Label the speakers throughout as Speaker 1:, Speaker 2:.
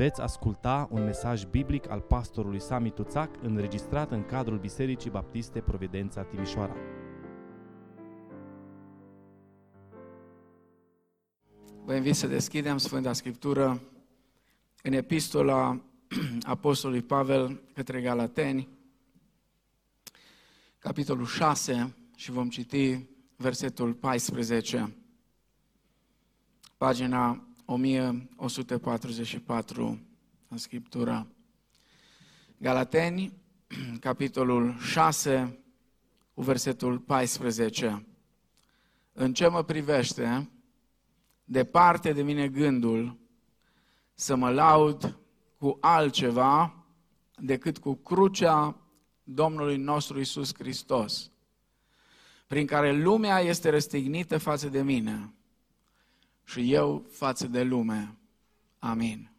Speaker 1: Veți asculta un mesaj biblic al pastorului Sami Tuțac înregistrat în cadrul Bisericii Baptiste Providența Timișoara.
Speaker 2: Vă invit să deschidem Sfânta Scriptură în epistola Apostolului Pavel către Galateni, capitolul 6 și vom citi versetul 14, pagina 1144 în Scriptură. Galateni, capitolul 6, cu versetul 14. În ce mă privește, departe de mine gândul să mă laud cu altceva decât cu crucea Domnului nostru Isus Hristos, prin care lumea este răstignită față de mine și eu față de lume. Amin.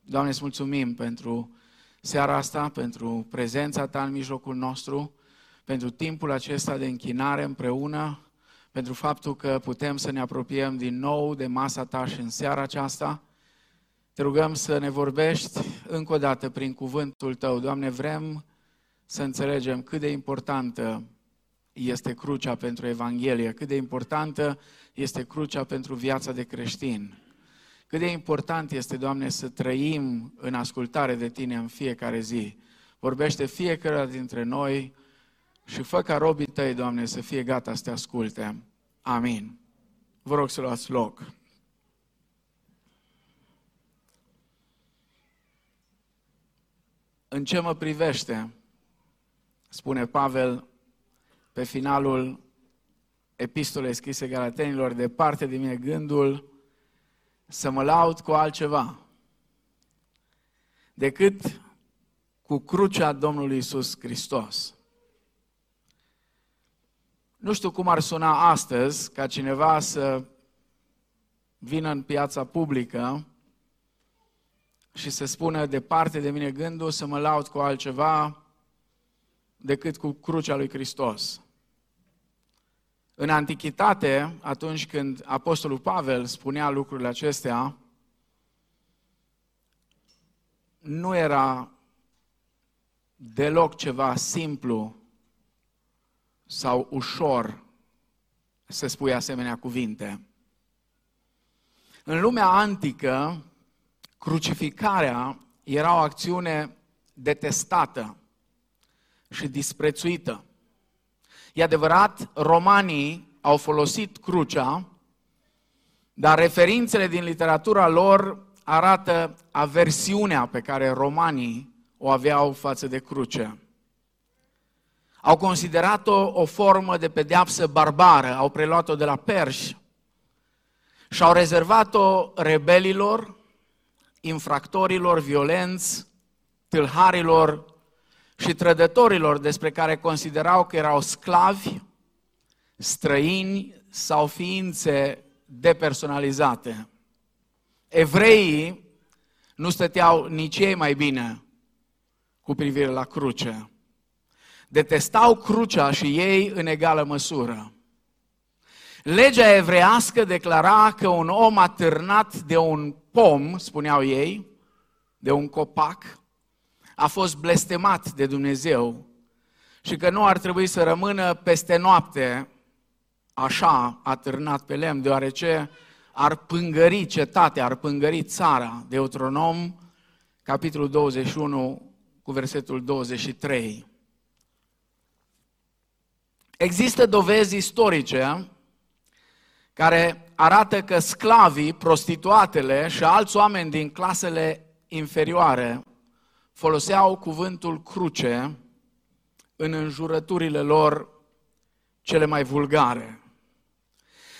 Speaker 2: Doamne, îți mulțumim pentru seara asta, pentru prezența Ta în mijlocul nostru, pentru timpul acesta de închinare împreună, pentru faptul că putem să ne apropiem din nou de masa Ta și în seara aceasta. Te rugăm să ne vorbești încă o dată prin cuvântul Tău. Doamne, vrem să înțelegem cât de importantă este crucea pentru Evanghelie, cât de importantă este crucea pentru viața de creștin. Cât de important este, Doamne, să trăim în ascultare de Tine în fiecare zi. Vorbește fiecare dintre noi și fă ca robii Tăi, Doamne, să fie gata să Te asculte. Amin. Vă rog să luați loc. În ce mă privește, spune Pavel pe finalul epistolei scrise Galatenilor, departe de mine gândul să mă laud cu altceva decât cu crucea Domnului Isus Hristos. Nu știu cum ar suna astăzi ca cineva să vină în piața publică și să spună departe de mine gândul să mă laud cu altceva decât cu crucea lui Hristos. În antichitate, atunci când Apostolul Pavel spunea lucrurile acestea, nu era deloc ceva simplu sau ușor să spui asemenea cuvinte. În lumea antică, crucificarea era o acțiune detestată și disprețuită. E adevărat, romanii au folosit crucea, dar referințele din literatura lor arată aversiunea pe care romanii o aveau față de cruce. Au considerat-o o formă de pedeapsă barbară, au preluat-o de la perși și au rezervat-o rebelilor, infractorilor violenți, tâlharilor și trădătorilor despre care considerau că erau sclavi, străini sau ființe depersonalizate. Evreii nu stăteau nici ei mai bine cu privire la cruce. Detestau crucea și ei în egală măsură. Legea evrească declara că un om atârnat de un pom, spuneau ei, de un copac, a fost blestemat de Dumnezeu și că nu ar trebui să rămână peste noapte așa atârnat pe lemn, deoarece ar pângări cetatea, ar pângări țara. Deuteronom, capitolul 21, cu versetul 23. Există dovezi istorice care arată că sclavii, prostituatele și alți oameni din clasele inferioare foloseau cuvântul cruce în înjurăturile lor cele mai vulgare.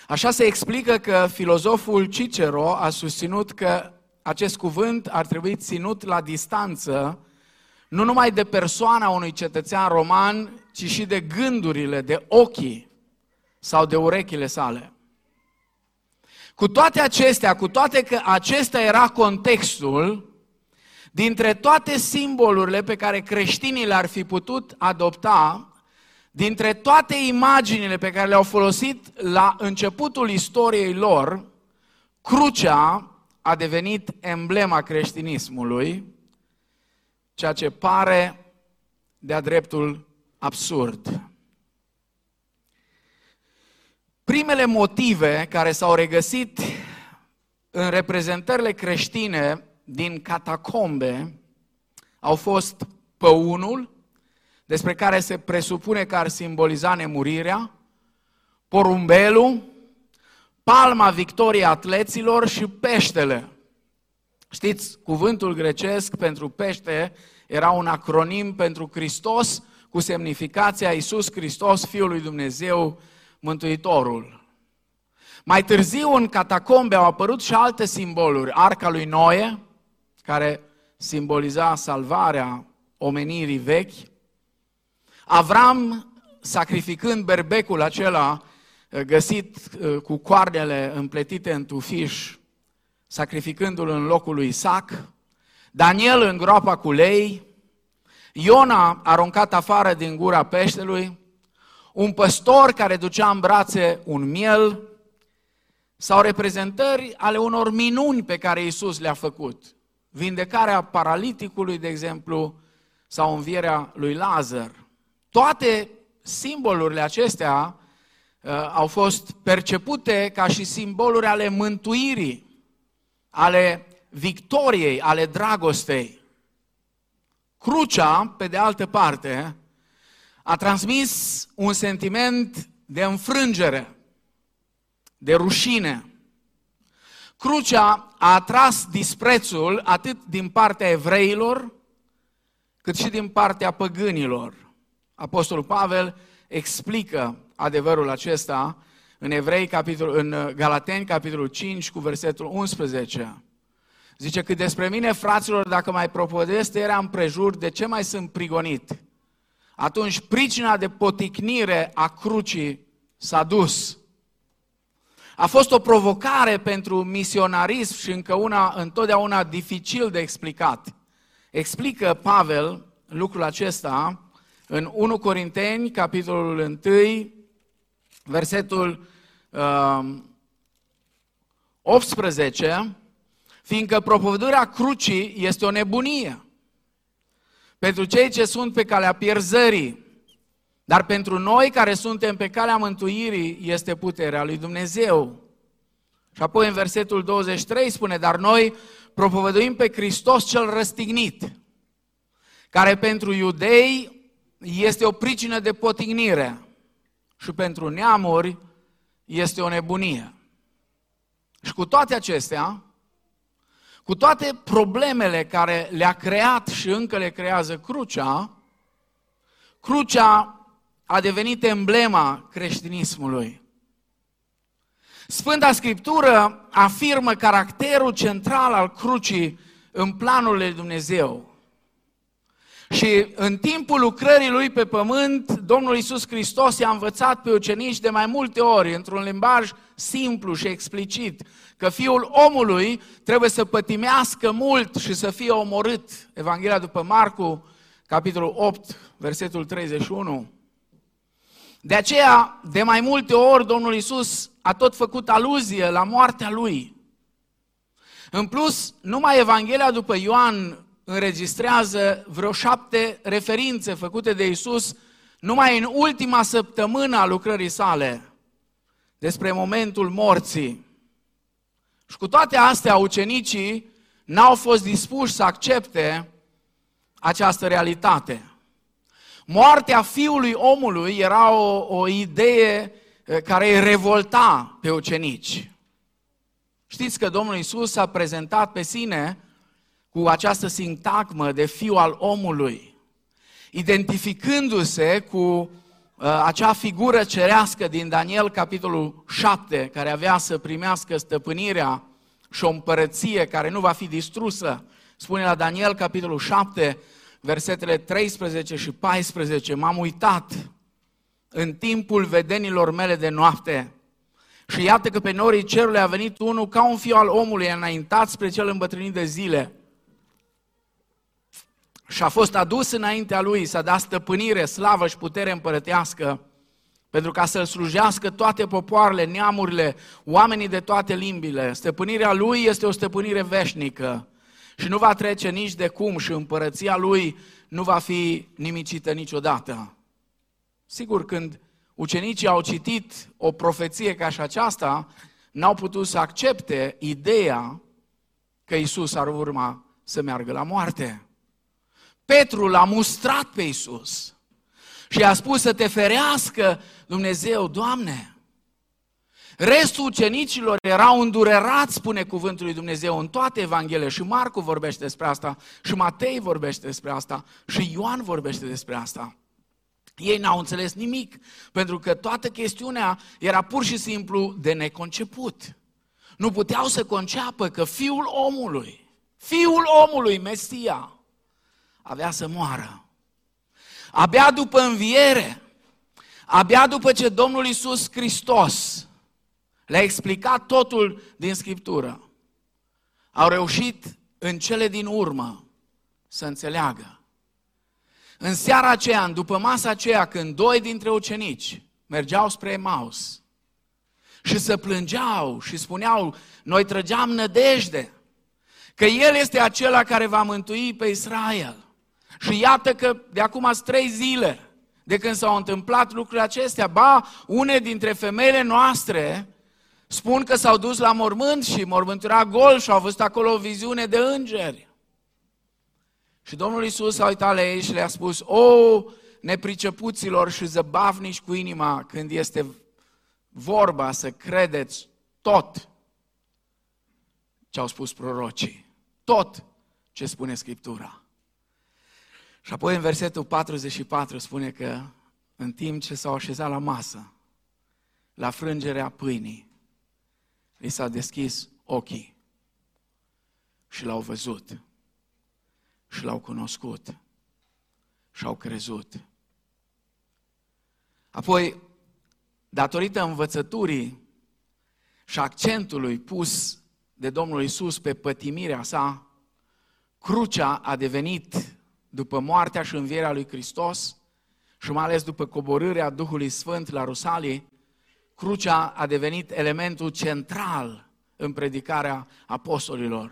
Speaker 2: Așa se explică că filozoful Cicero a susținut că acest cuvânt ar trebui ținut la distanță nu numai de persoana unui cetățean roman, ci și de gândurile, de ochii sau de urechile sale. Cu toate acestea, cu toate că acesta era contextul, Dintre toate simbolurile pe care creștinii le-ar fi putut adopta, dintre toate imaginile pe care le-au folosit la începutul istoriei lor, crucea a devenit emblema creștinismului, ceea ce pare de-a dreptul absurd. Primele motive care s-au regăsit în reprezentările creștine din catacombe au fost păunul, despre care se presupune că ar simboliza nemurirea, porumbelul, palma victoriei atleților și peștele. Știți, cuvântul grecesc pentru pește era un acronim pentru Hristos cu semnificația Iisus Hristos, Fiul lui Dumnezeu, Mântuitorul. Mai târziu în catacombe au apărut și alte simboluri. Arca lui Noe, care simboliza salvarea omenirii vechi. Avram, sacrificând berbecul acela eh, găsit eh, cu coardele împletite în tufiș, sacrificându-l în locul lui Isaac. Daniel în groapa cu lei. Iona aruncat afară din gura peștelui. Un păstor care ducea în brațe un miel sau reprezentări ale unor minuni pe care Iisus le-a făcut. Vindecarea paraliticului, de exemplu, sau învierea lui Lazar. Toate simbolurile acestea uh, au fost percepute ca și simboluri ale mântuirii, ale victoriei, ale dragostei. Crucea, pe de altă parte, a transmis un sentiment de înfrângere, de rușine. Crucea a atras disprețul atât din partea evreilor, cât și din partea păgânilor. Apostolul Pavel explică adevărul acesta în Evrei, capitol, în Galateni, capitolul 5, cu versetul 11. Zice că despre mine, fraților, dacă mai propovădesc era împrejur, de ce mai sunt prigonit? Atunci pricina de poticnire a crucii s-a dus. A fost o provocare pentru misionarism și încă una întotdeauna dificil de explicat. Explică Pavel lucrul acesta în 1 Corinteni, capitolul 1, versetul uh, 18, fiindcă propovădurea crucii este o nebunie pentru cei ce sunt pe calea pierzării, dar pentru noi care suntem pe calea mântuirii este puterea lui Dumnezeu. Și apoi în versetul 23 spune, dar noi propovăduim pe Hristos cel răstignit, care pentru iudei este o pricină de potignire și pentru neamuri este o nebunie. Și cu toate acestea, cu toate problemele care le-a creat și încă le creează crucea, crucea a devenit emblema creștinismului. Sfânta Scriptură afirmă caracterul central al crucii în planul lui Dumnezeu. Și în timpul lucrării lui pe pământ, Domnul Isus Hristos i-a învățat pe ucenici de mai multe ori, într-un limbaj simplu și explicit, că Fiul omului trebuie să pătimească mult și să fie omorât. Evanghelia după Marcu, capitolul 8, versetul 31. De aceea, de mai multe ori, Domnul Isus a tot făcut aluzie la moartea Lui. În plus, numai Evanghelia după Ioan înregistrează vreo șapte referințe făcute de Isus numai în ultima săptămână a lucrării sale despre momentul morții. Și cu toate astea, ucenicii n-au fost dispuși să accepte această realitate. Moartea fiului omului era o, o idee eh, care îi revolta pe ucenici. Știți că Domnul Isus a prezentat pe sine cu această sintagmă de fiu al omului, identificându-se cu uh, acea figură cerească din Daniel, capitolul 7, care avea să primească stăpânirea și o împărăție care nu va fi distrusă. Spune la Daniel, capitolul 7, versetele 13 și 14, m-am uitat în timpul vedenilor mele de noapte și iată că pe norii cerului a venit unul ca un fiu al omului, înaintat spre cel îmbătrânit de zile și a fost adus înaintea lui să da stăpânire, slavă și putere împărătească pentru ca să-L slujească toate popoarele, neamurile, oamenii de toate limbile. Stăpânirea Lui este o stăpânire veșnică și nu va trece nici de cum și împărăția Lui nu va fi nimicită niciodată. Sigur, când ucenicii au citit o profeție ca și aceasta, n-au putut să accepte ideea că Isus ar urma să meargă la moarte. Petru l-a mustrat pe Isus și a spus să te ferească Dumnezeu, Doamne. Restul ucenicilor erau îndurerați, spune cuvântul lui Dumnezeu, în toate Evanghelie. Și Marcu vorbește despre asta, și Matei vorbește despre asta, și Ioan vorbește despre asta. Ei n-au înțeles nimic, pentru că toată chestiunea era pur și simplu de neconceput. Nu puteau să conceapă că fiul omului, fiul omului, Mesia, avea să moară. Abia după înviere, abia după ce Domnul Isus Hristos le-a explicat totul din Scriptură, au reușit în cele din urmă să înțeleagă. În seara aceea, după masa aceea, când doi dintre ucenici mergeau spre Maus și se plângeau și spuneau, noi trăgeam nădejde că El este acela care va mântui pe Israel. Și iată că de acum trei zile de când s-au întâmplat lucrurile acestea, ba, une dintre femeile noastre spun că s-au dus la mormânt și mormântul era gol și au văzut acolo o viziune de îngeri. Și Domnul Isus a uitat la ei și le-a spus, o, nepricepuților și zăbavnici cu inima când este vorba să credeți tot ce au spus prorocii, tot ce spune Scriptura. Și apoi în versetul 44 spune că în timp ce s-au așezat la masă, la frângerea pâinii, li s-a deschis ochii și l-au văzut și l-au cunoscut și au crezut. Apoi, datorită învățăturii și accentului pus de Domnul Isus pe pătimirea sa, crucea a devenit după moartea și învierea lui Hristos și mai ales după coborârea Duhului Sfânt la Rusalii, crucea a devenit elementul central în predicarea apostolilor.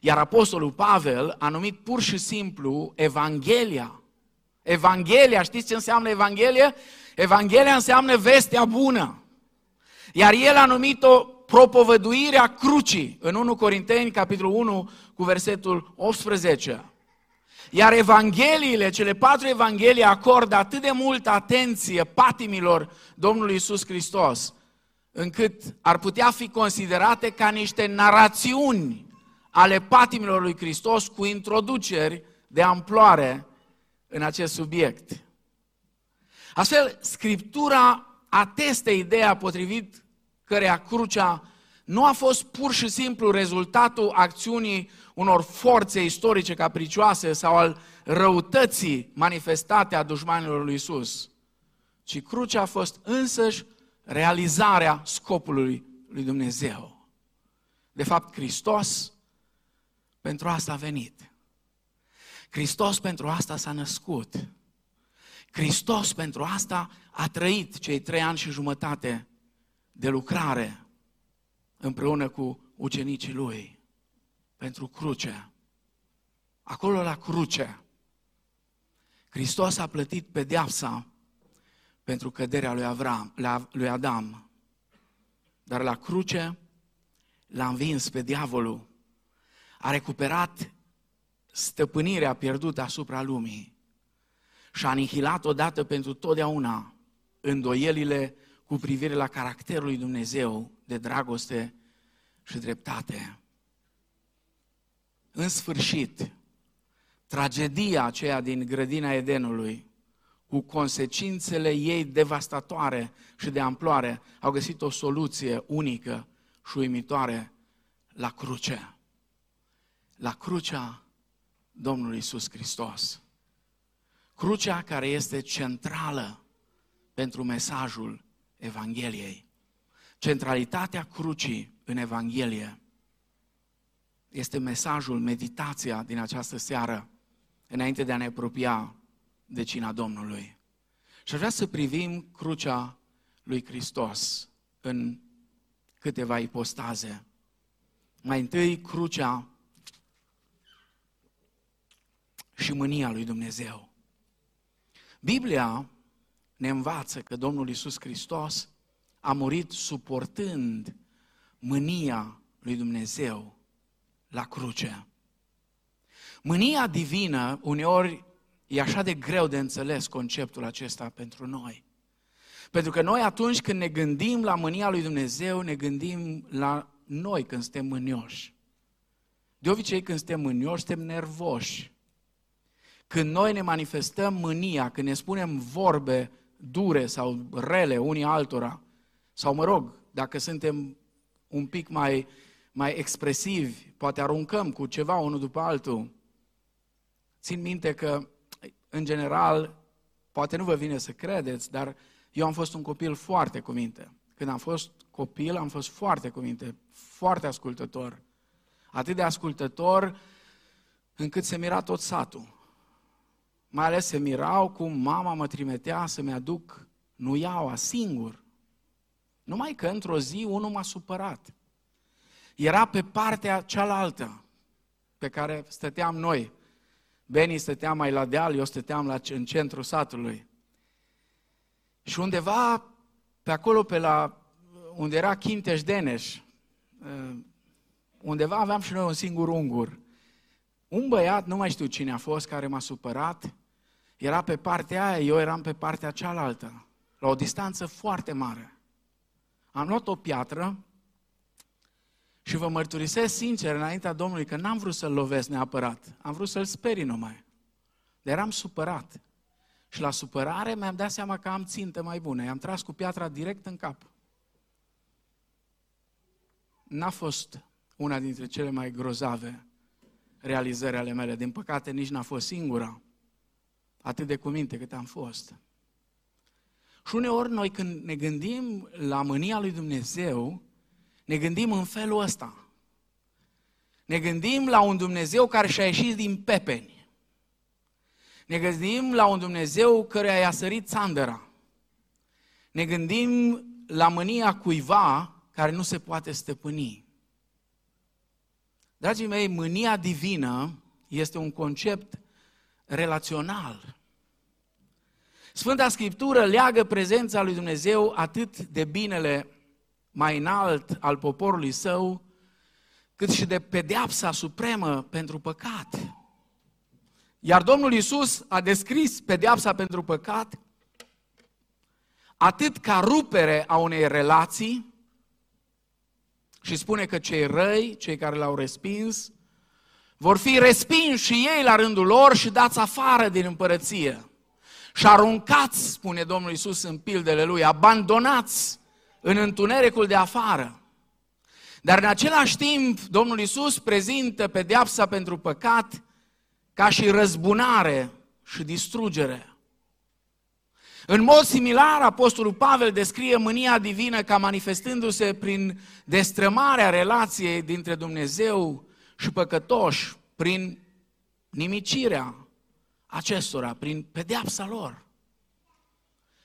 Speaker 2: Iar apostolul Pavel a numit pur și simplu Evanghelia. Evanghelia, știți ce înseamnă Evanghelie? Evanghelia înseamnă vestea bună. Iar el a numit-o propovăduirea crucii în 1 Corinteni, capitolul 1, cu versetul 18. Iar evangheliile, cele patru evanghelii acordă atât de multă atenție patimilor Domnului Isus Hristos, încât ar putea fi considerate ca niște narațiuni ale patimilor lui Hristos cu introduceri de amploare în acest subiect. Astfel, Scriptura ateste ideea potrivit căreia crucea nu a fost pur și simplu rezultatul acțiunii unor forțe istorice capricioase sau al răutății manifestate a dușmanilor lui Isus, ci crucea a fost însăși realizarea scopului lui Dumnezeu. De fapt, Hristos pentru asta a venit. Hristos pentru asta s-a născut. Hristos pentru asta a trăit cei trei ani și jumătate de lucrare împreună cu ucenicii lui pentru cruce. Acolo la cruce, Hristos a plătit pedeapsa pentru căderea lui, Avram, lui Adam. Dar la cruce l-a învins pe diavolul, a recuperat stăpânirea pierdută asupra lumii și a anihilat odată pentru totdeauna îndoielile cu privire la caracterul lui Dumnezeu de dragoste și dreptate. În sfârșit, tragedia aceea din grădina Edenului, cu consecințele ei devastatoare și de amploare, au găsit o soluție unică și uimitoare la cruce. La crucea Domnului Isus Hristos. Crucea care este centrală pentru mesajul Evangheliei. Centralitatea crucii în Evanghelie este mesajul, meditația din această seară, înainte de a ne apropia de cina Domnului. Și aș vrea să privim crucea lui Hristos în câteva ipostaze. Mai întâi, crucea și mânia lui Dumnezeu. Biblia ne învață că Domnul Isus Hristos a murit suportând mânia lui Dumnezeu la cruce. Mânia divină, uneori, e așa de greu de înțeles conceptul acesta pentru noi. Pentru că noi atunci când ne gândim la mânia lui Dumnezeu, ne gândim la noi când suntem mânioși. De obicei când suntem mânioși, suntem nervoși. Când noi ne manifestăm mânia, când ne spunem vorbe dure sau rele unii altora, sau mă rog, dacă suntem un pic mai, mai expresivi, poate aruncăm cu ceva unul după altul. Țin minte că, în general, poate nu vă vine să credeți, dar eu am fost un copil foarte cu minte. Când am fost copil, am fost foarte cu minte, foarte ascultător. Atât de ascultător încât se mira tot satul. Mai ales se mirau cum mama mă trimitea să-mi aduc nuiaua singur. Numai că într-o zi unul m-a supărat. Era pe partea cealaltă pe care stăteam noi. Beni stătea mai la deal, eu stăteam la, în centrul satului. Și undeva pe acolo, pe la, unde era Chinteș Deneș, uh, undeva aveam și noi un singur ungur. Un băiat, nu mai știu cine a fost, care m-a supărat, era pe partea aia, eu eram pe partea cealaltă, la o distanță foarte mare. Am luat o piatră și vă mărturisesc sincer înaintea Domnului că n-am vrut să-l lovesc neapărat, am vrut să-l sperii numai. Dar eram supărat. Și la supărare mi-am dat seama că am țintă mai bună. I-am tras cu piatra direct în cap. N-a fost una dintre cele mai grozave realizări ale mele. Din păcate, nici n-a fost singura. Atât de cuminte cât am fost. Și uneori noi când ne gândim la mânia lui Dumnezeu, ne gândim în felul ăsta. Ne gândim la un Dumnezeu care și-a ieșit din pepeni. Ne gândim la un Dumnezeu care i-a sărit țandăra. Ne gândim la mânia cuiva care nu se poate stăpâni. Dragii mei, mânia divină este un concept relațional. Sfânta Scriptură leagă prezența lui Dumnezeu atât de binele mai înalt al poporului său, cât și de pedeapsa supremă pentru păcat. Iar Domnul Isus a descris pedeapsa pentru păcat atât ca rupere a unei relații și spune că cei răi, cei care l-au respins, vor fi respinși și ei la rândul lor și dați afară din împărăție. Și aruncați, spune Domnul Isus în pildele lui, abandonați în întunericul de afară. Dar în același timp, Domnul Isus prezintă pedeapsa pentru păcat ca și răzbunare și distrugere. În mod similar, Apostolul Pavel descrie mânia divină ca manifestându-se prin destrămarea relației dintre Dumnezeu și păcătoși, prin nimicirea acestora, prin pedeapsa lor.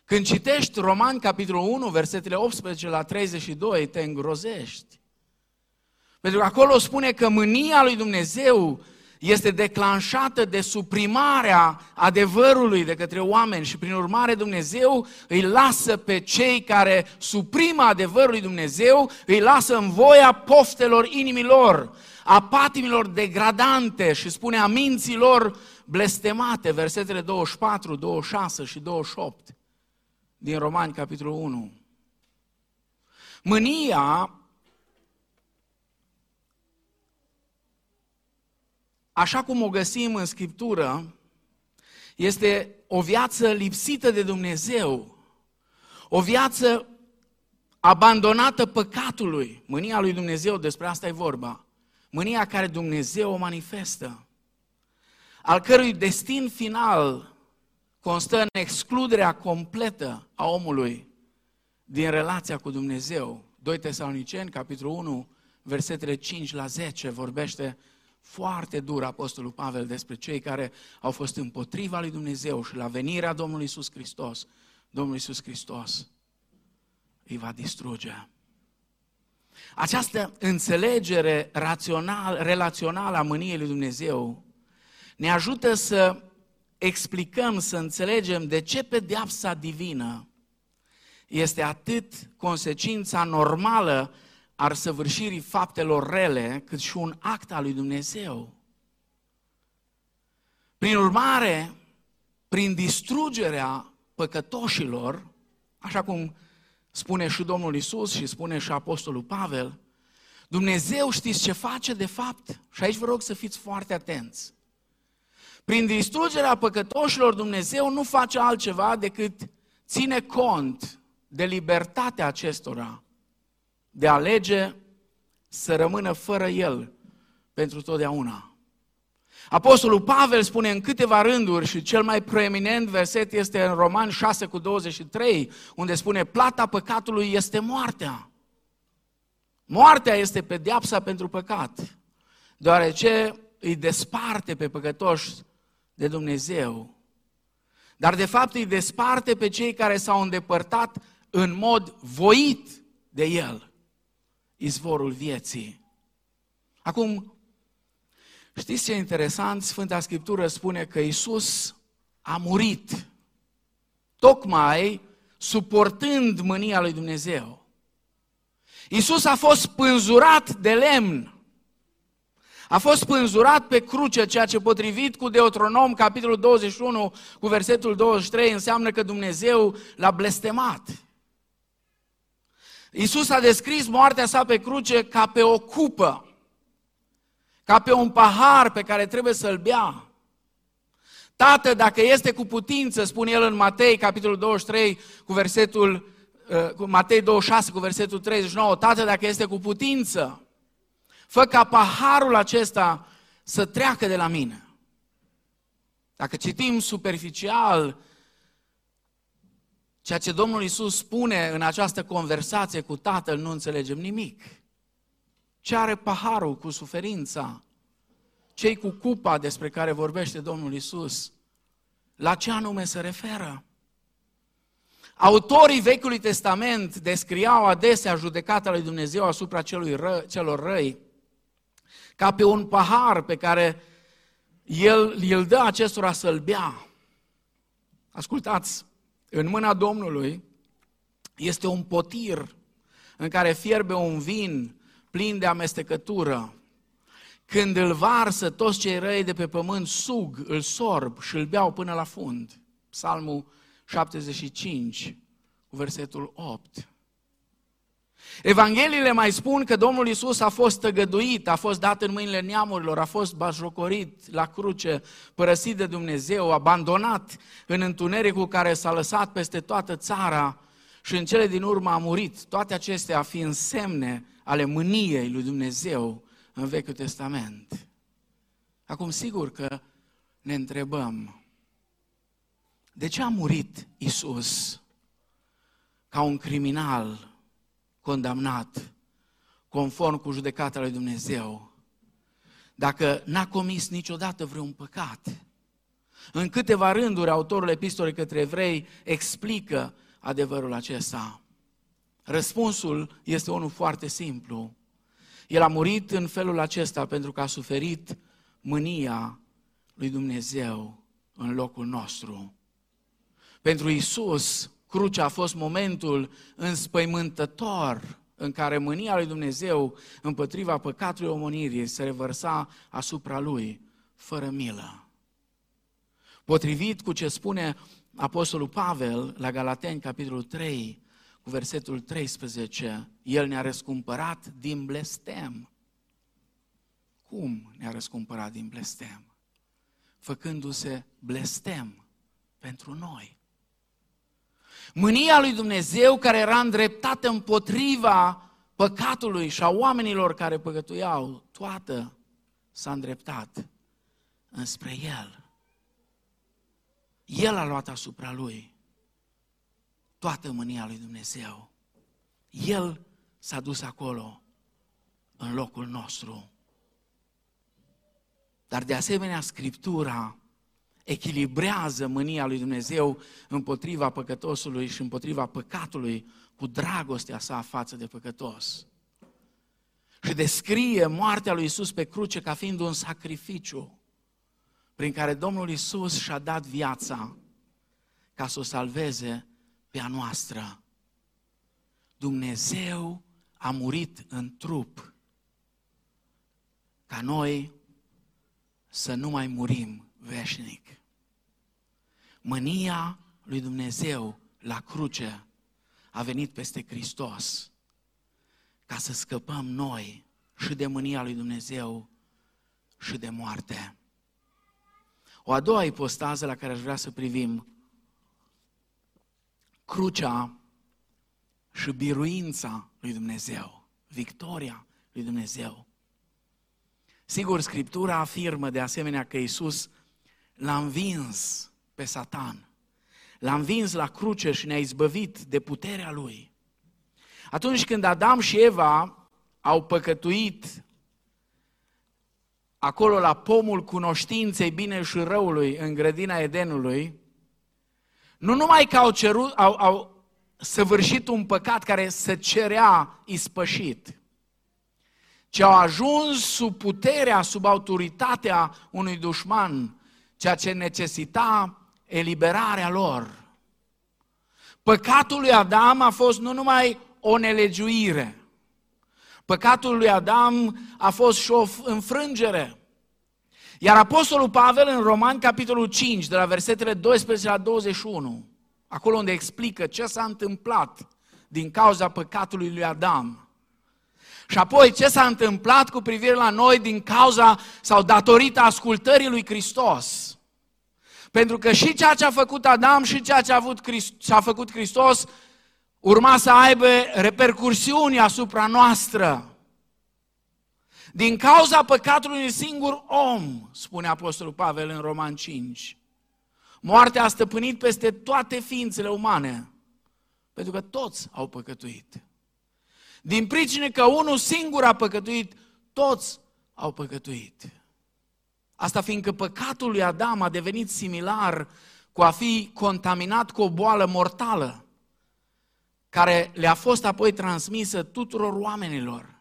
Speaker 2: Când citești Roman, capitolul 1, versetele 18 la 32, te îngrozești. Pentru că acolo spune că mânia lui Dumnezeu este declanșată de suprimarea adevărului de către oameni și prin urmare Dumnezeu îi lasă pe cei care suprimă adevărul lui Dumnezeu, îi lasă în voia poftelor inimilor, a patimilor degradante și spune a minților blestemate, versetele 24, 26 și 28 din Romani, capitolul 1. Mânia așa cum o găsim în Scriptură, este o viață lipsită de Dumnezeu, o viață abandonată păcatului. Mânia lui Dumnezeu, despre asta e vorba. Mânia care Dumnezeu o manifestă, al cărui destin final constă în excluderea completă a omului din relația cu Dumnezeu. 2 Tesaloniceni, capitolul 1, versetele 5 la 10, vorbește foarte dur Apostolul Pavel despre cei care au fost împotriva lui Dumnezeu și la venirea Domnului Isus Hristos, Domnul Isus Hristos îi va distruge. Această înțelegere rațional, relațională a mâniei lui Dumnezeu ne ajută să explicăm, să înțelegem de ce pedeapsa divină este atât consecința normală a săvârșirii faptelor rele, cât și un act al lui Dumnezeu. Prin urmare, prin distrugerea păcătoșilor, așa cum spune și Domnul Isus și spune și Apostolul Pavel, Dumnezeu știți ce face de fapt? Și aici vă rog să fiți foarte atenți. Prin distrugerea păcătoșilor, Dumnezeu nu face altceva decât ține cont de libertatea acestora de a alege să rămână fără El pentru totdeauna. Apostolul Pavel spune în câteva rânduri și cel mai preeminent verset este în Roman 6 cu 23, unde spune plata păcatului este moartea. Moartea este pedeapsa pentru păcat, deoarece îi desparte pe păcătoși de Dumnezeu. Dar de fapt îi desparte pe cei care s-au îndepărtat în mod voit de El, izvorul vieții. Acum, Știți ce e interesant? Sfânta Scriptură spune că Isus a murit tocmai suportând mânia lui Dumnezeu. Isus a fost pânzurat de lemn. A fost pânzurat pe cruce, ceea ce potrivit cu Deuteronom, capitolul 21, cu versetul 23, înseamnă că Dumnezeu l-a blestemat. Isus a descris moartea sa pe cruce ca pe o cupă ca pe un pahar pe care trebuie să-l bea. Tată, dacă este cu putință, spune el în Matei, capitolul 23, cu versetul, uh, cu Matei 26, cu versetul 39, Tată, dacă este cu putință, fă ca paharul acesta să treacă de la mine. Dacă citim superficial ceea ce Domnul Isus spune în această conversație cu Tatăl, nu înțelegem nimic. Ce are paharul cu suferința? Cei cu cupa despre care vorbește Domnul Isus? La ce anume se referă? Autorii Vechiului Testament descriau adesea judecata lui Dumnezeu asupra celui ră, celor răi ca pe un pahar pe care el îl dă acestora să-l bea. Ascultați, în mâna Domnului este un potir în care fierbe un vin plin de amestecătură. Când îl varsă, toți cei răi de pe pământ sug, îl sorb și îl beau până la fund. Psalmul 75, cu versetul 8. Evangheliile mai spun că Domnul Isus a fost tăgăduit, a fost dat în mâinile neamurilor, a fost bajocorit la cruce, părăsit de Dumnezeu, abandonat în întunericul care s-a lăsat peste toată țara și în cele din urmă a murit. Toate acestea fiind semne ale mâniei lui Dumnezeu în Vechiul Testament. Acum, sigur că ne întrebăm, de ce a murit Isus ca un criminal condamnat conform cu judecata lui Dumnezeu, dacă n-a comis niciodată vreun păcat? În câteva rânduri, autorul epistolei către evrei explică adevărul acesta. Răspunsul este unul foarte simplu. El a murit în felul acesta pentru că a suferit mânia lui Dumnezeu în locul nostru. Pentru Isus, crucea a fost momentul înspăimântător în care mânia lui Dumnezeu împotriva păcatului omonirii se revărsa asupra lui, fără milă. Potrivit cu ce spune Apostolul Pavel la Galateni, capitolul 3, cu versetul 13, El ne-a răscumpărat din blestem. Cum ne-a răscumpărat din blestem? Făcându-se blestem pentru noi. Mânia lui Dumnezeu care era îndreptată împotriva păcatului și a oamenilor care păcătuiau, toată s-a îndreptat înspre El. El a luat asupra Lui toată mânia lui Dumnezeu. El s-a dus acolo, în locul nostru. Dar de asemenea, Scriptura echilibrează mânia lui Dumnezeu împotriva păcătosului și împotriva păcatului cu dragostea sa față de păcătos. Și descrie moartea lui Isus pe cruce ca fiind un sacrificiu prin care Domnul Isus și-a dat viața ca să o salveze pe a noastră. Dumnezeu a murit în trup ca noi să nu mai murim veșnic. Mânia lui Dumnezeu la cruce a venit peste Hristos ca să scăpăm noi și de mânia lui Dumnezeu și de moarte. O a doua ipostază la care aș vrea să privim, crucea și biruința lui Dumnezeu, victoria lui Dumnezeu. Sigur, Scriptura afirmă de asemenea că Isus l-a învins pe Satan. L-a învins la cruce și ne-a izbăvit de puterea lui. Atunci când Adam și Eva au păcătuit acolo la pomul cunoștinței bine și răului în grădina Edenului, nu numai că au, cerut, au, au săvârșit un păcat care se cerea ispășit, ci au ajuns sub puterea, sub autoritatea unui dușman, ceea ce necesita eliberarea lor. Păcatul lui Adam a fost nu numai o nelegiuire, păcatul lui Adam a fost și o înfrângere. Iar Apostolul Pavel în Roman, capitolul 5, de la versetele 12 la 21, acolo unde explică ce s-a întâmplat din cauza păcatului lui Adam, și apoi ce s-a întâmplat cu privire la noi din cauza sau datorită ascultării lui Hristos. Pentru că și ceea ce a făcut Adam și ceea ce a, avut Christ, ce a făcut Hristos urma să aibă repercursiuni asupra noastră. Din cauza păcatului unui singur om, spune Apostolul Pavel în Roman 5, moartea a stăpânit peste toate ființele umane, pentru că toți au păcătuit. Din pricine că unul singur a păcătuit, toți au păcătuit. Asta fiindcă păcatul lui Adam a devenit similar cu a fi contaminat cu o boală mortală, care le-a fost apoi transmisă tuturor oamenilor,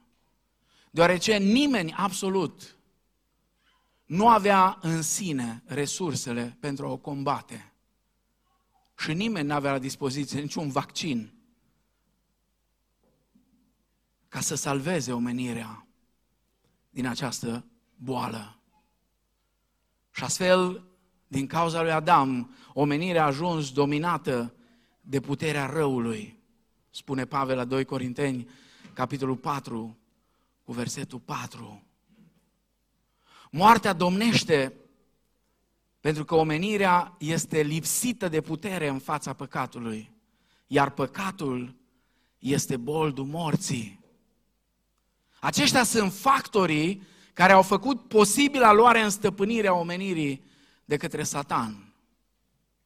Speaker 2: deoarece nimeni absolut nu avea în sine resursele pentru a o combate. Și nimeni nu avea la dispoziție niciun vaccin ca să salveze omenirea din această boală. Și astfel, din cauza lui Adam, omenirea a ajuns dominată de puterea răului. Spune Pavel la 2 Corinteni, capitolul 4, cu versetul 4. Moartea domnește pentru că omenirea este lipsită de putere în fața păcatului, iar păcatul este boldul morții. Aceștia sunt factorii care au făcut posibilă luarea în stăpânire a omenirii de către Satan.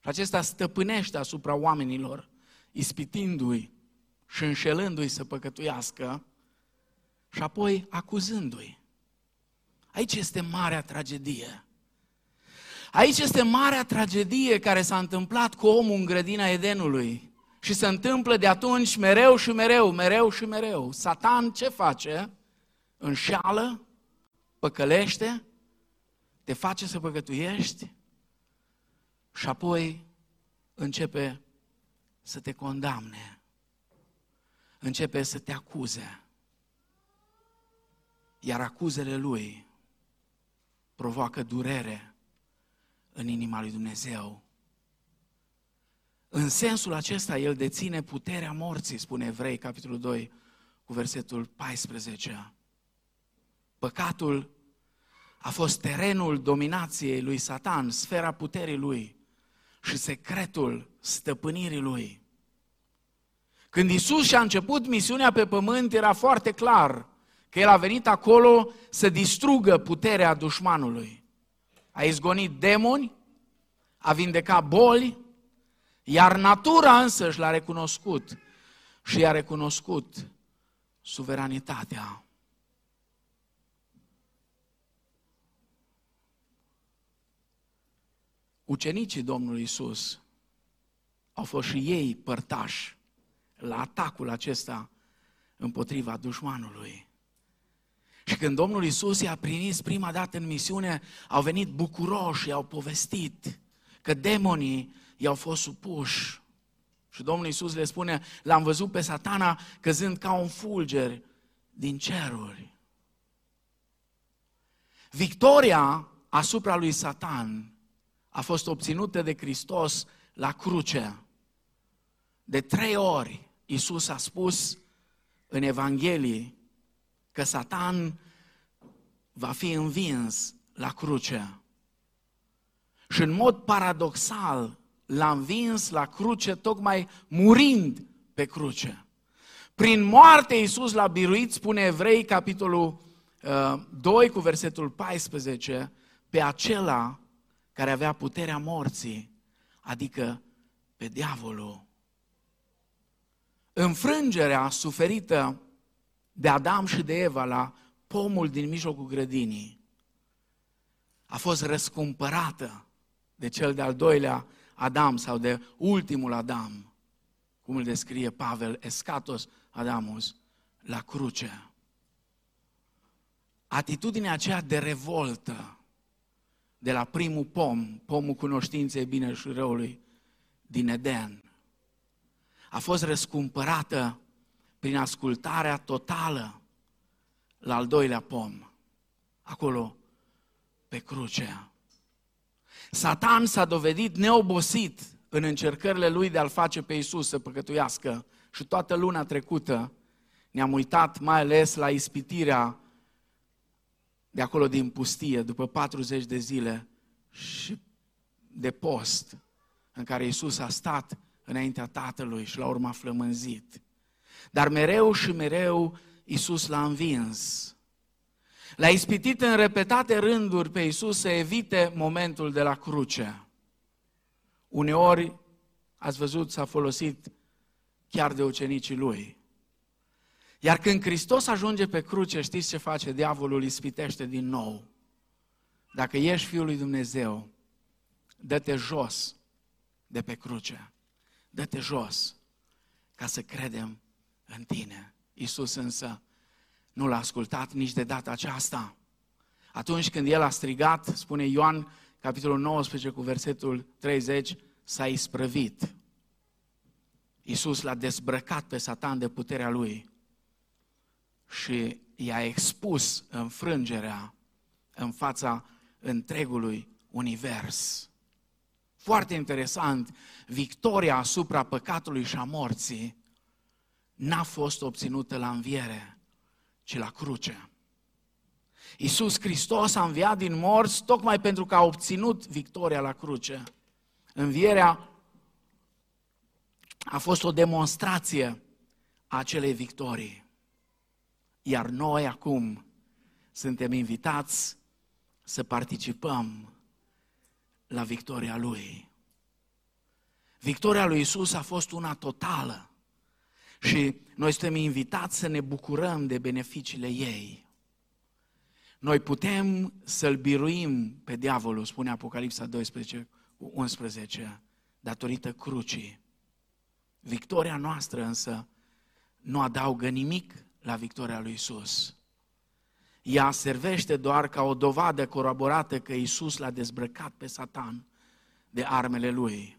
Speaker 2: Și acesta stăpânește asupra oamenilor, ispitindu-i și înșelându-i să păcătuiască și apoi acuzându-i. Aici este marea tragedie. Aici este marea tragedie care s-a întâmplat cu omul în grădina Edenului. Și se întâmplă de atunci mereu și mereu, mereu și mereu. Satan ce face? înșeală, păcălește, te face să păcătuiești și apoi începe să te condamne, începe să te acuze. Iar acuzele lui provoacă durere în inima lui Dumnezeu. În sensul acesta, el deține puterea morții, spune Evrei, capitolul 2, cu versetul 14. Păcatul a fost terenul dominației lui Satan, sfera puterii lui și secretul stăpânirii lui. Când Isus și-a început misiunea pe pământ, era foarte clar că El a venit acolo să distrugă puterea dușmanului. A izgonit demoni, a vindecat boli, iar natura însă și l-a recunoscut și i-a recunoscut suveranitatea. Ucenicii Domnului Isus au fost și ei părtași la atacul acesta împotriva dușmanului. Și când Domnul Isus i-a primit prima dată în misiune, au venit bucuroși și au povestit că demonii i-au fost supuși. Și Domnul Isus le spune, l-am văzut pe satana căzând ca un fulger din ceruri. Victoria asupra lui Satan a fost obținută de Hristos la cruce. De trei ori Isus a spus în Evanghelie că Satan va fi învins la cruce. Și în mod paradoxal l-a învins la cruce tocmai murind pe cruce. Prin moarte Iisus l-a biruit, spune Evrei, capitolul uh, 2 cu versetul 14, pe acela care avea puterea morții, adică pe diavolul. Înfrângerea suferită de Adam și de Eva la pomul din mijlocul grădinii a fost răscumpărată de cel de-al doilea Adam sau de ultimul Adam, cum îl descrie Pavel, Escatos Adamus, la cruce. Atitudinea aceea de revoltă de la primul pom, pomul cunoștinței bine și răului din Eden, a fost răscumpărată prin ascultarea totală la al doilea pom, acolo pe cruce. Satan s-a dovedit neobosit în încercările lui de a-l face pe Isus să păcătuiască și toată luna trecută ne-am uitat mai ales la ispitirea de acolo din pustie, după 40 de zile și de post, în care Isus a stat înaintea Tatălui și la urma flămânzit. Dar mereu și mereu Isus l-a învins. L-a ispitit în repetate rânduri pe Isus să evite momentul de la cruce. Uneori, ați văzut, s-a folosit chiar de ucenicii lui. Iar când Hristos ajunge pe cruce, știți ce face? Diavolul ispitește din nou. Dacă ești Fiul lui Dumnezeu, dă-te jos de pe cruce. Dă-te jos ca să credem în tine. Iisus însă nu l-a ascultat nici de data aceasta. Atunci când el a strigat, spune Ioan, capitolul 19 cu versetul 30, s-a isprăvit. Iisus l-a dezbrăcat pe Satan de puterea lui și i-a expus înfrângerea în fața întregului univers. Foarte interesant, victoria asupra păcatului și a morții n-a fost obținută la înviere, ci la cruce. Iisus Hristos a înviat din morți tocmai pentru că a obținut victoria la cruce. Învierea a fost o demonstrație a acelei victorii. Iar noi acum suntem invitați să participăm la victoria Lui. Victoria lui Isus a fost una totală și noi suntem invitați să ne bucurăm de beneficiile ei. Noi putem să-l biruim pe diavolul, spune Apocalipsa 12 cu 11, datorită crucii. Victoria noastră însă nu adaugă nimic la victoria lui Isus. Ea servește doar ca o dovadă coroborată că Isus l-a dezbrăcat pe Satan de armele lui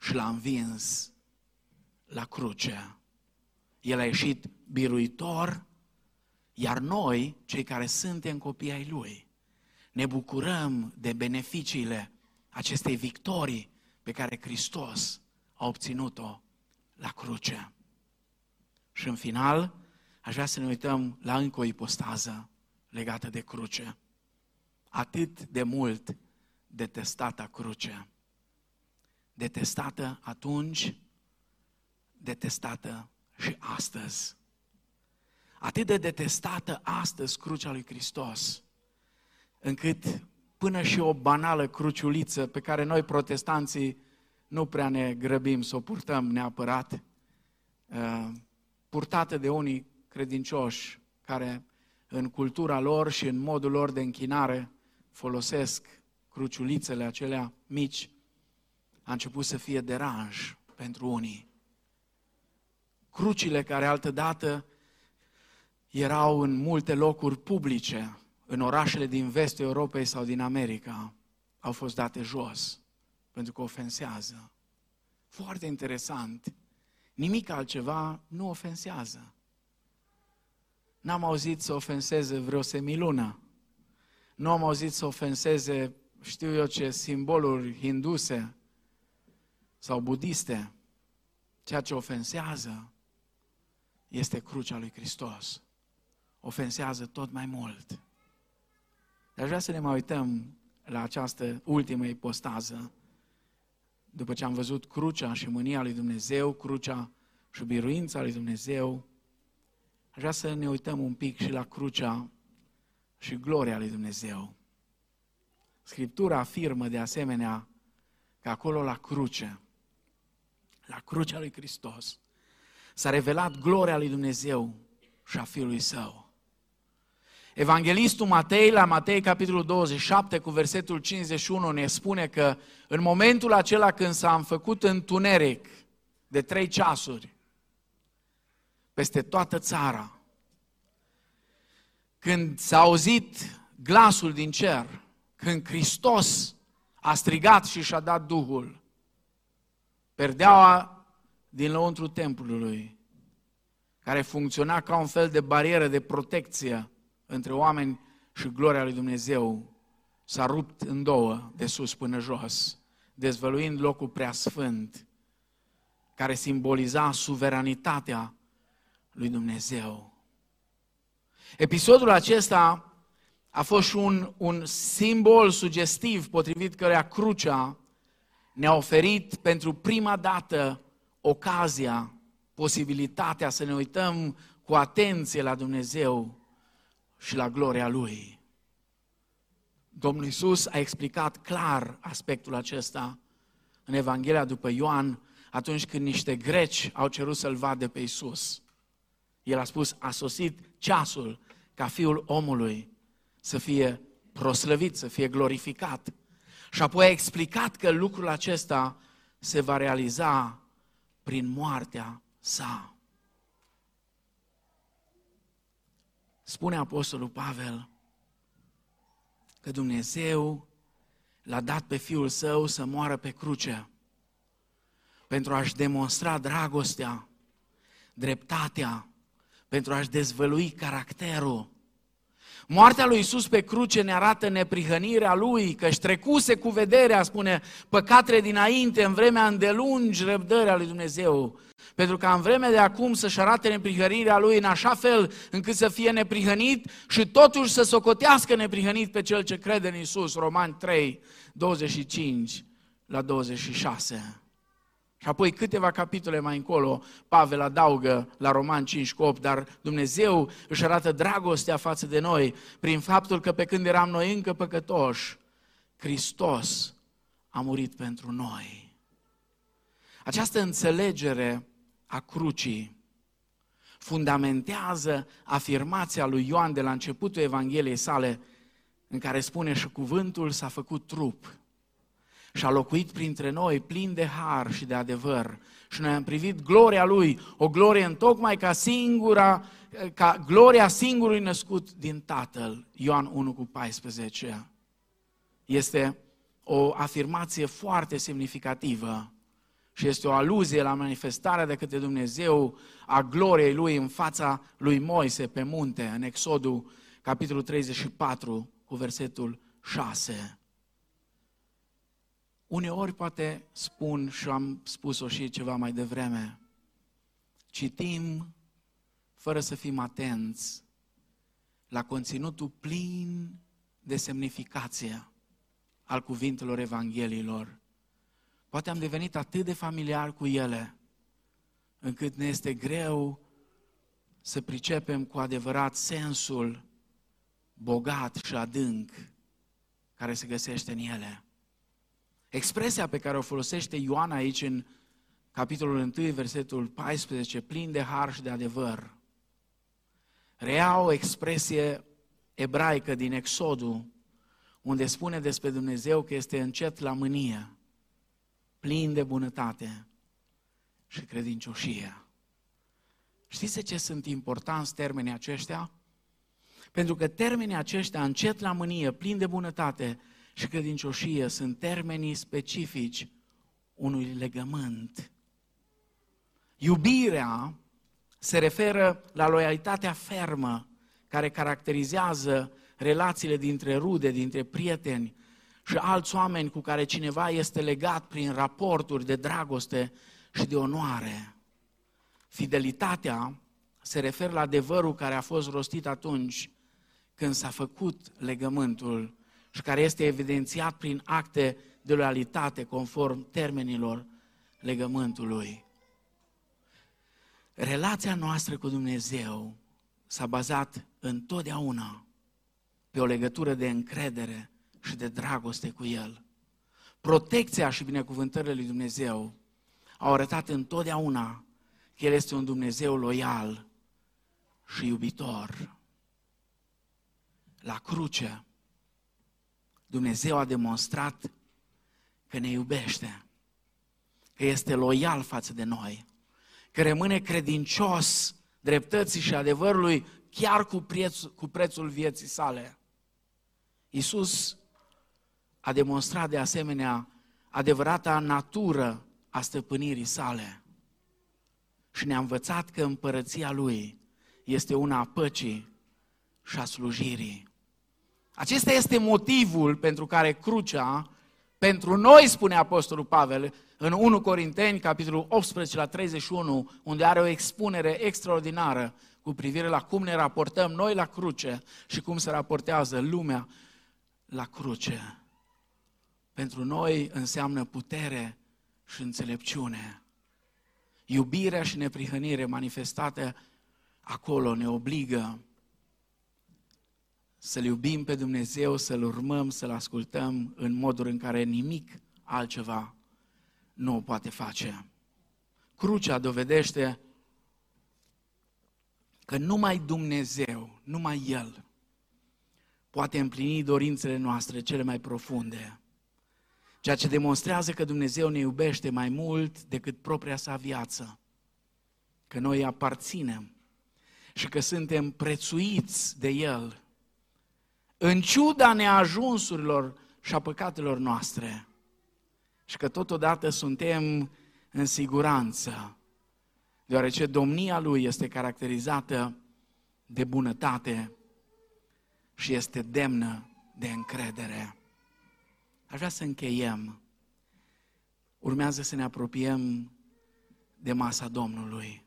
Speaker 2: și l-a învins la cruce. El a ieșit biruitor, iar noi, cei care suntem copii ai lui, ne bucurăm de beneficiile acestei victorii pe care Hristos a obținut-o la cruce. Și în final, aș vrea să ne uităm la încă o ipostază legată de cruce. Atât de mult detestată cruce. Detestată atunci, detestată și astăzi. Atât de detestată astăzi crucea lui Hristos, încât până și o banală cruciuliță pe care noi protestanții nu prea ne grăbim să o purtăm neapărat, uh, purtată de unii credincioși care în cultura lor și în modul lor de închinare folosesc cruciulițele acelea mici, a început să fie deranj pentru unii. Crucile care altădată erau în multe locuri publice, în orașele din vestul Europei sau din America, au fost date jos, pentru că ofensează. Foarte interesant. Nimic altceva nu ofensează. N-am auzit să ofenseze vreo semilună. Nu am auzit să ofenseze, știu eu ce, simboluri hinduse sau budiste. Ceea ce ofensează este crucea lui Hristos. Ofensează tot mai mult. Dar vrea să ne mai uităm la această ultimă ipostază. După ce am văzut crucea și mânia lui Dumnezeu, crucea și biruința lui Dumnezeu, aș vrea să ne uităm un pic și la crucea și gloria lui Dumnezeu. Scriptura afirmă de asemenea că acolo la cruce, la crucea lui Hristos, s-a revelat gloria lui Dumnezeu și a Fiului Său. Evanghelistul Matei, la Matei, capitolul 27, cu versetul 51, ne spune că în momentul acela când s-a făcut întuneric de trei ceasuri peste toată țara, când s-a auzit glasul din cer, când Hristos a strigat și și-a dat Duhul, perdeaua din lăuntru templului, care funcționa ca un fel de barieră de protecție între oameni și gloria lui Dumnezeu, s-a rupt în două, de sus până jos, dezvăluind locul preasfânt, care simboliza suveranitatea lui Dumnezeu. Episodul acesta a fost și un, un simbol sugestiv potrivit căreia crucea ne-a oferit pentru prima dată ocazia, posibilitatea să ne uităm cu atenție la Dumnezeu și la gloria Lui. Domnul Isus a explicat clar aspectul acesta în Evanghelia după Ioan, atunci când niște greci au cerut să-L vadă pe Isus. El a spus, a sosit ceasul ca Fiul omului să fie proslăvit, să fie glorificat. Și apoi a explicat că lucrul acesta se va realiza prin moartea sa. Spune Apostolul Pavel că Dumnezeu l-a dat pe Fiul Său să moară pe cruce pentru a-și demonstra dragostea, dreptatea, pentru a-și dezvălui caracterul. Moartea lui Isus pe cruce ne arată neprihănirea lui, că își trecuse cu vederea, spune, păcatele dinainte, în vremea îndelungi răbdării lui Dumnezeu pentru ca în vremea de acum să-și arate neprihănirea lui în așa fel încât să fie neprihănit și totuși să socotească neprihănit pe cel ce crede în Isus. Romani 3, 25 la 26. Și apoi câteva capitole mai încolo, Pavel adaugă la Roman 5 cu 8, dar Dumnezeu își arată dragostea față de noi prin faptul că pe când eram noi încă păcătoși, Hristos a murit pentru noi. Această înțelegere a crucii fundamentează afirmația lui Ioan de la începutul Evangheliei sale, în care spune și cuvântul s-a făcut trup și a locuit printre noi plin de har și de adevăr. Și noi am privit gloria lui, o glorie întocmai ca singura, ca gloria singurului născut din Tatăl, Ioan 1 cu 14. Este o afirmație foarte semnificativă și este o aluzie la manifestarea de către Dumnezeu a gloriei Lui în fața lui Moise pe munte, în Exodul, capitolul 34, cu versetul 6. Uneori poate spun și am spus-o și ceva mai devreme, citim fără să fim atenți la conținutul plin de semnificație al cuvintelor Evangheliilor Poate am devenit atât de familiar cu ele, încât ne este greu să pricepem cu adevărat sensul bogat și adânc care se găsește în ele. Expresia pe care o folosește Ioan aici în capitolul 1, versetul 14, plin de har și de adevăr, rea o expresie ebraică din Exodul, unde spune despre Dumnezeu că este încet la mânie plin de bunătate și credincioșie. Știți de ce sunt importanți termenii aceștia? Pentru că termenii aceștia, încet la mânie, plini de bunătate și credincioșie, sunt termenii specifici unui legământ. Iubirea se referă la loialitatea fermă care caracterizează relațiile dintre rude, dintre prieteni și alți oameni cu care cineva este legat prin raporturi de dragoste și de onoare. Fidelitatea se referă la adevărul care a fost rostit atunci când s-a făcut legământul și care este evidențiat prin acte de loialitate conform termenilor legământului. Relația noastră cu Dumnezeu s-a bazat întotdeauna pe o legătură de încredere și de dragoste cu El. Protecția și binecuvântările lui Dumnezeu au arătat întotdeauna că El este un Dumnezeu loial și iubitor. La cruce, Dumnezeu a demonstrat că ne iubește, că este loial față de noi, că rămâne credincios dreptății și adevărului chiar cu, preț, cu prețul vieții sale. Iisus a demonstrat de asemenea adevărata natură a stăpânirii sale și ne-a învățat că împărăția Lui este una a păcii și a slujirii. Acesta este motivul pentru care crucea, pentru noi, spune Apostolul Pavel, în 1 Corinteni, capitolul 18 la 31, unde are o expunere extraordinară cu privire la cum ne raportăm noi la cruce și cum se raportează lumea la cruce. Pentru noi înseamnă putere și înțelepciune. Iubirea și neprihănire manifestate acolo ne obligă să-L iubim pe Dumnezeu, să-L urmăm, să-L ascultăm în moduri în care nimic altceva nu o poate face. Crucea dovedește că numai Dumnezeu, numai El, poate împlini dorințele noastre cele mai profunde. Ceea ce demonstrează că Dumnezeu ne iubește mai mult decât propria sa viață. Că noi aparținem și că suntem prețuiți de El, în ciuda neajunsurilor și a păcatelor noastre. Și că totodată suntem în siguranță, deoarece domnia Lui este caracterizată de bunătate și este demnă de încredere. Aș vrea să încheiem. Urmează să ne apropiem de masa Domnului.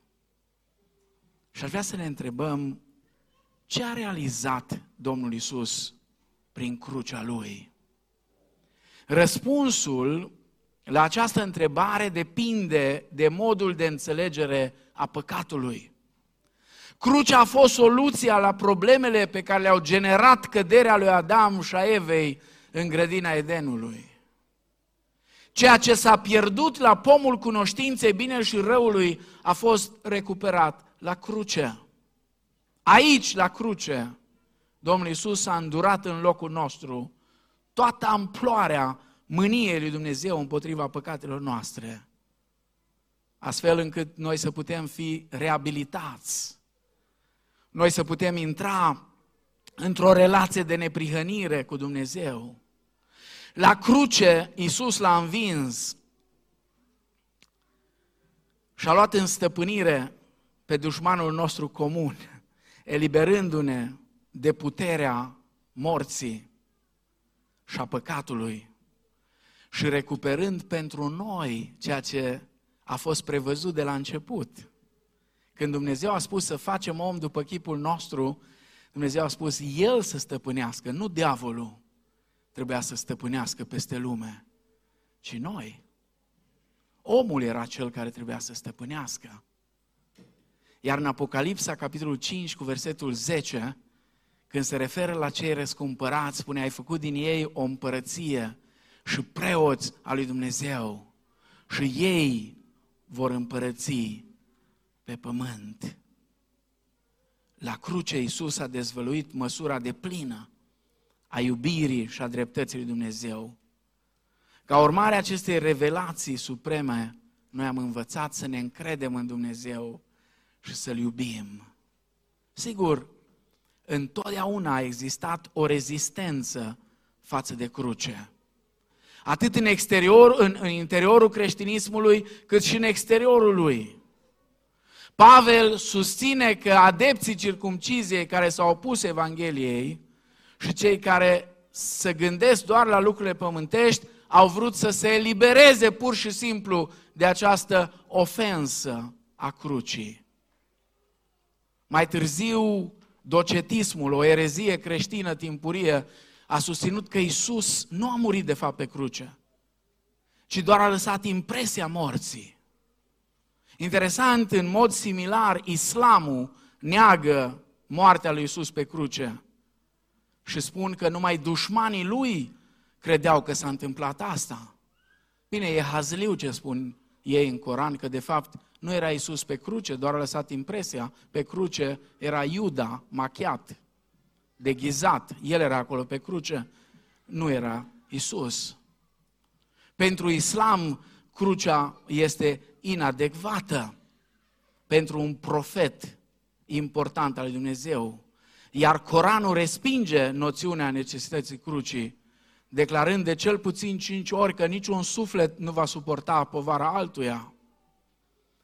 Speaker 2: Și aș vrea să ne întrebăm ce a realizat Domnul Isus prin crucea Lui. Răspunsul la această întrebare depinde de modul de înțelegere a păcatului. Crucea a fost soluția la problemele pe care le-au generat căderea lui Adam și a Evei în grădina Edenului. Ceea ce s-a pierdut la pomul cunoștinței bine și răului a fost recuperat la cruce. Aici, la cruce, Domnul Iisus a îndurat în locul nostru toată amploarea mâniei lui Dumnezeu împotriva păcatelor noastre, astfel încât noi să putem fi reabilitați, noi să putem intra într-o relație de neprihănire cu Dumnezeu. La cruce, Iisus l-a învins și a luat în stăpânire pe dușmanul nostru comun, eliberându-ne de puterea morții și a păcatului și recuperând pentru noi ceea ce a fost prevăzut de la început. Când Dumnezeu a spus să facem om după chipul nostru, Dumnezeu a spus El să stăpânească, nu diavolul trebuia să stăpânească peste lume, ci noi. Omul era cel care trebuia să stăpânească. Iar în Apocalipsa, capitolul 5, cu versetul 10, când se referă la cei răscumpărați, spune, ai făcut din ei o împărăție și preoți al lui Dumnezeu și ei vor împărăți pe pământ. La cruce Iisus a dezvăluit măsura de plină a iubirii și a dreptății lui Dumnezeu. Ca urmare a acestei revelații supreme, noi am învățat să ne încredem în Dumnezeu și să-L iubim. Sigur, întotdeauna a existat o rezistență față de cruce. Atât în, exterior, în, în interiorul creștinismului, cât și în exteriorul lui. Pavel susține că adepții circumciziei care s-au opus Evangheliei și cei care se gândesc doar la lucrurile pământești au vrut să se elibereze pur și simplu de această ofensă a crucii. Mai târziu, docetismul, o erezie creștină timpurie, a susținut că Isus nu a murit de fapt pe cruce, ci doar a lăsat impresia morții. Interesant, în mod similar, islamul neagă moartea lui Isus pe cruce și spun că numai dușmanii lui credeau că s-a întâmplat asta. Bine, e hazliu ce spun ei în Coran, că de fapt nu era Isus pe cruce, doar a lăsat impresia. Pe cruce era Iuda machiat, deghizat. El era acolo pe cruce, nu era Isus. Pentru islam, crucea este inadecvată. Pentru un profet important al lui Dumnezeu. Iar Coranul respinge noțiunea necesității crucii, declarând de cel puțin cinci ori că niciun suflet nu va suporta povara altuia.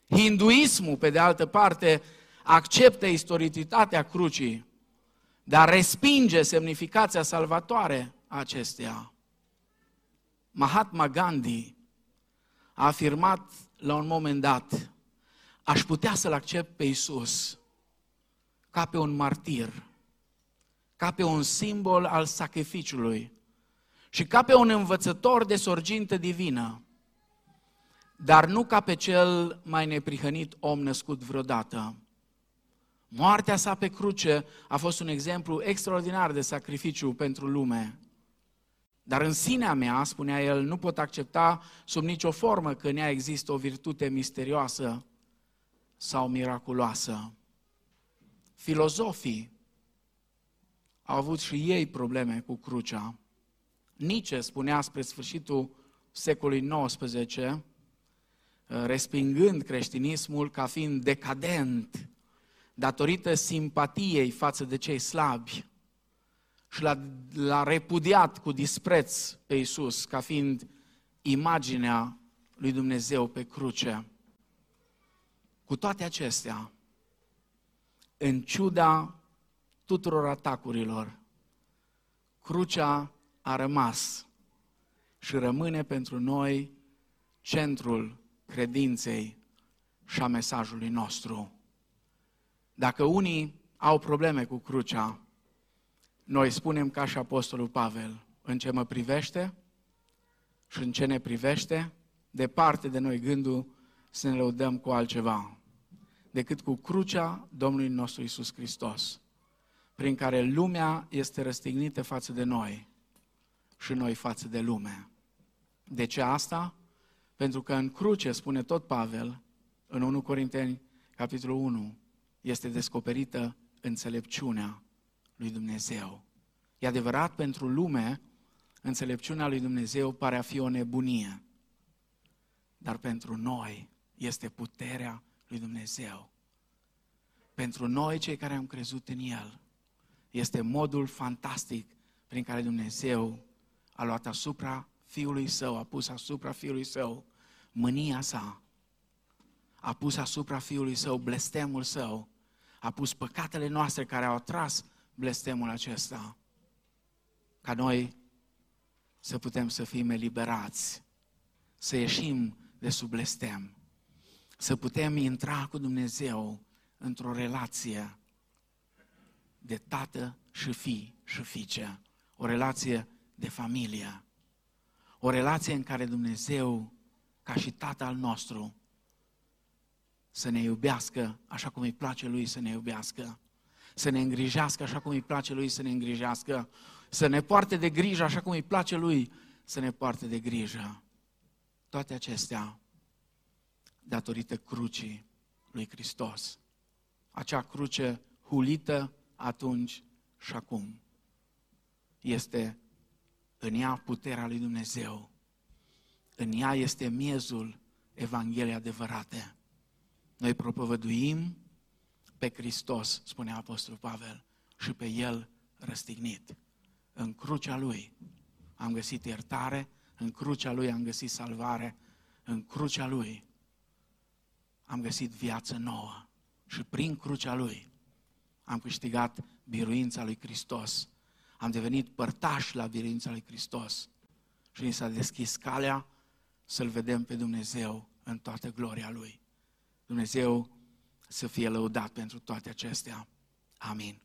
Speaker 2: Hinduismul, pe de altă parte, acceptă istoricitatea crucii, dar respinge semnificația salvatoare a acesteia. Mahatma Gandhi a afirmat la un moment dat, aș putea să-L accept pe Isus ca pe un martir, ca pe un simbol al sacrificiului și ca pe un învățător de sorgintă divină, dar nu ca pe cel mai neprihănit om născut vreodată. Moartea sa pe cruce a fost un exemplu extraordinar de sacrificiu pentru lume. Dar în sinea mea, spunea el, nu pot accepta sub nicio formă că în ea există o virtute misterioasă sau miraculoasă. Filozofii au avut și ei probleme cu crucea. Nietzsche spunea spre sfârșitul secolului XIX, respingând creștinismul ca fiind decadent, datorită simpatiei față de cei slabi, și l-a, l-a repudiat cu dispreț pe Iisus ca fiind imaginea lui Dumnezeu pe cruce. Cu toate acestea, în ciuda tuturor atacurilor, crucea a rămas și rămâne pentru noi centrul credinței și a mesajului nostru. Dacă unii au probleme cu crucea, noi spunem ca și Apostolul Pavel, în ce mă privește și în ce ne privește, departe de noi gândul să ne lăudăm cu altceva decât cu crucea Domnului nostru Isus Hristos, prin care lumea este răstignită față de noi și noi față de lume. De ce asta? Pentru că în cruce, spune tot Pavel, în 1 Corinteni, capitolul 1, este descoperită înțelepciunea lui Dumnezeu. E adevărat, pentru lume, înțelepciunea lui Dumnezeu pare a fi o nebunie. Dar pentru noi este puterea lui Dumnezeu. Pentru noi, cei care am crezut în El, este modul fantastic prin care Dumnezeu a luat asupra Fiului Său, a pus asupra Fiului Său mânia sa, a pus asupra Fiului Său blestemul Său, a pus păcatele noastre care au atras blestemul acesta, ca noi să putem să fim eliberați, să ieșim de sub blestem, să putem intra cu Dumnezeu într-o relație de tată și fi și fiice, o relație de familie, o relație în care Dumnezeu, ca și Tată al nostru, să ne iubească așa cum îi place Lui să ne iubească, să ne îngrijească așa cum îi place Lui să ne îngrijească, să ne poarte de grijă așa cum îi place Lui să ne poarte de grijă. Toate acestea datorită crucii lui Hristos. Acea cruce hulită atunci și acum. Este în ea puterea lui Dumnezeu. În ea este miezul Evangheliei adevărate. Noi propovăduim pe Hristos, spune Apostolul Pavel, și pe El răstignit. În crucea Lui am găsit iertare, în crucea Lui am găsit salvare, în crucea Lui am găsit viață nouă și prin crucea Lui am câștigat biruința lui Hristos. Am devenit părtași la biruința lui Hristos și ni s-a deschis calea să-L vedem pe Dumnezeu în toată gloria Lui. Dumnezeu să fie lăudat pentru toate acestea. Amin.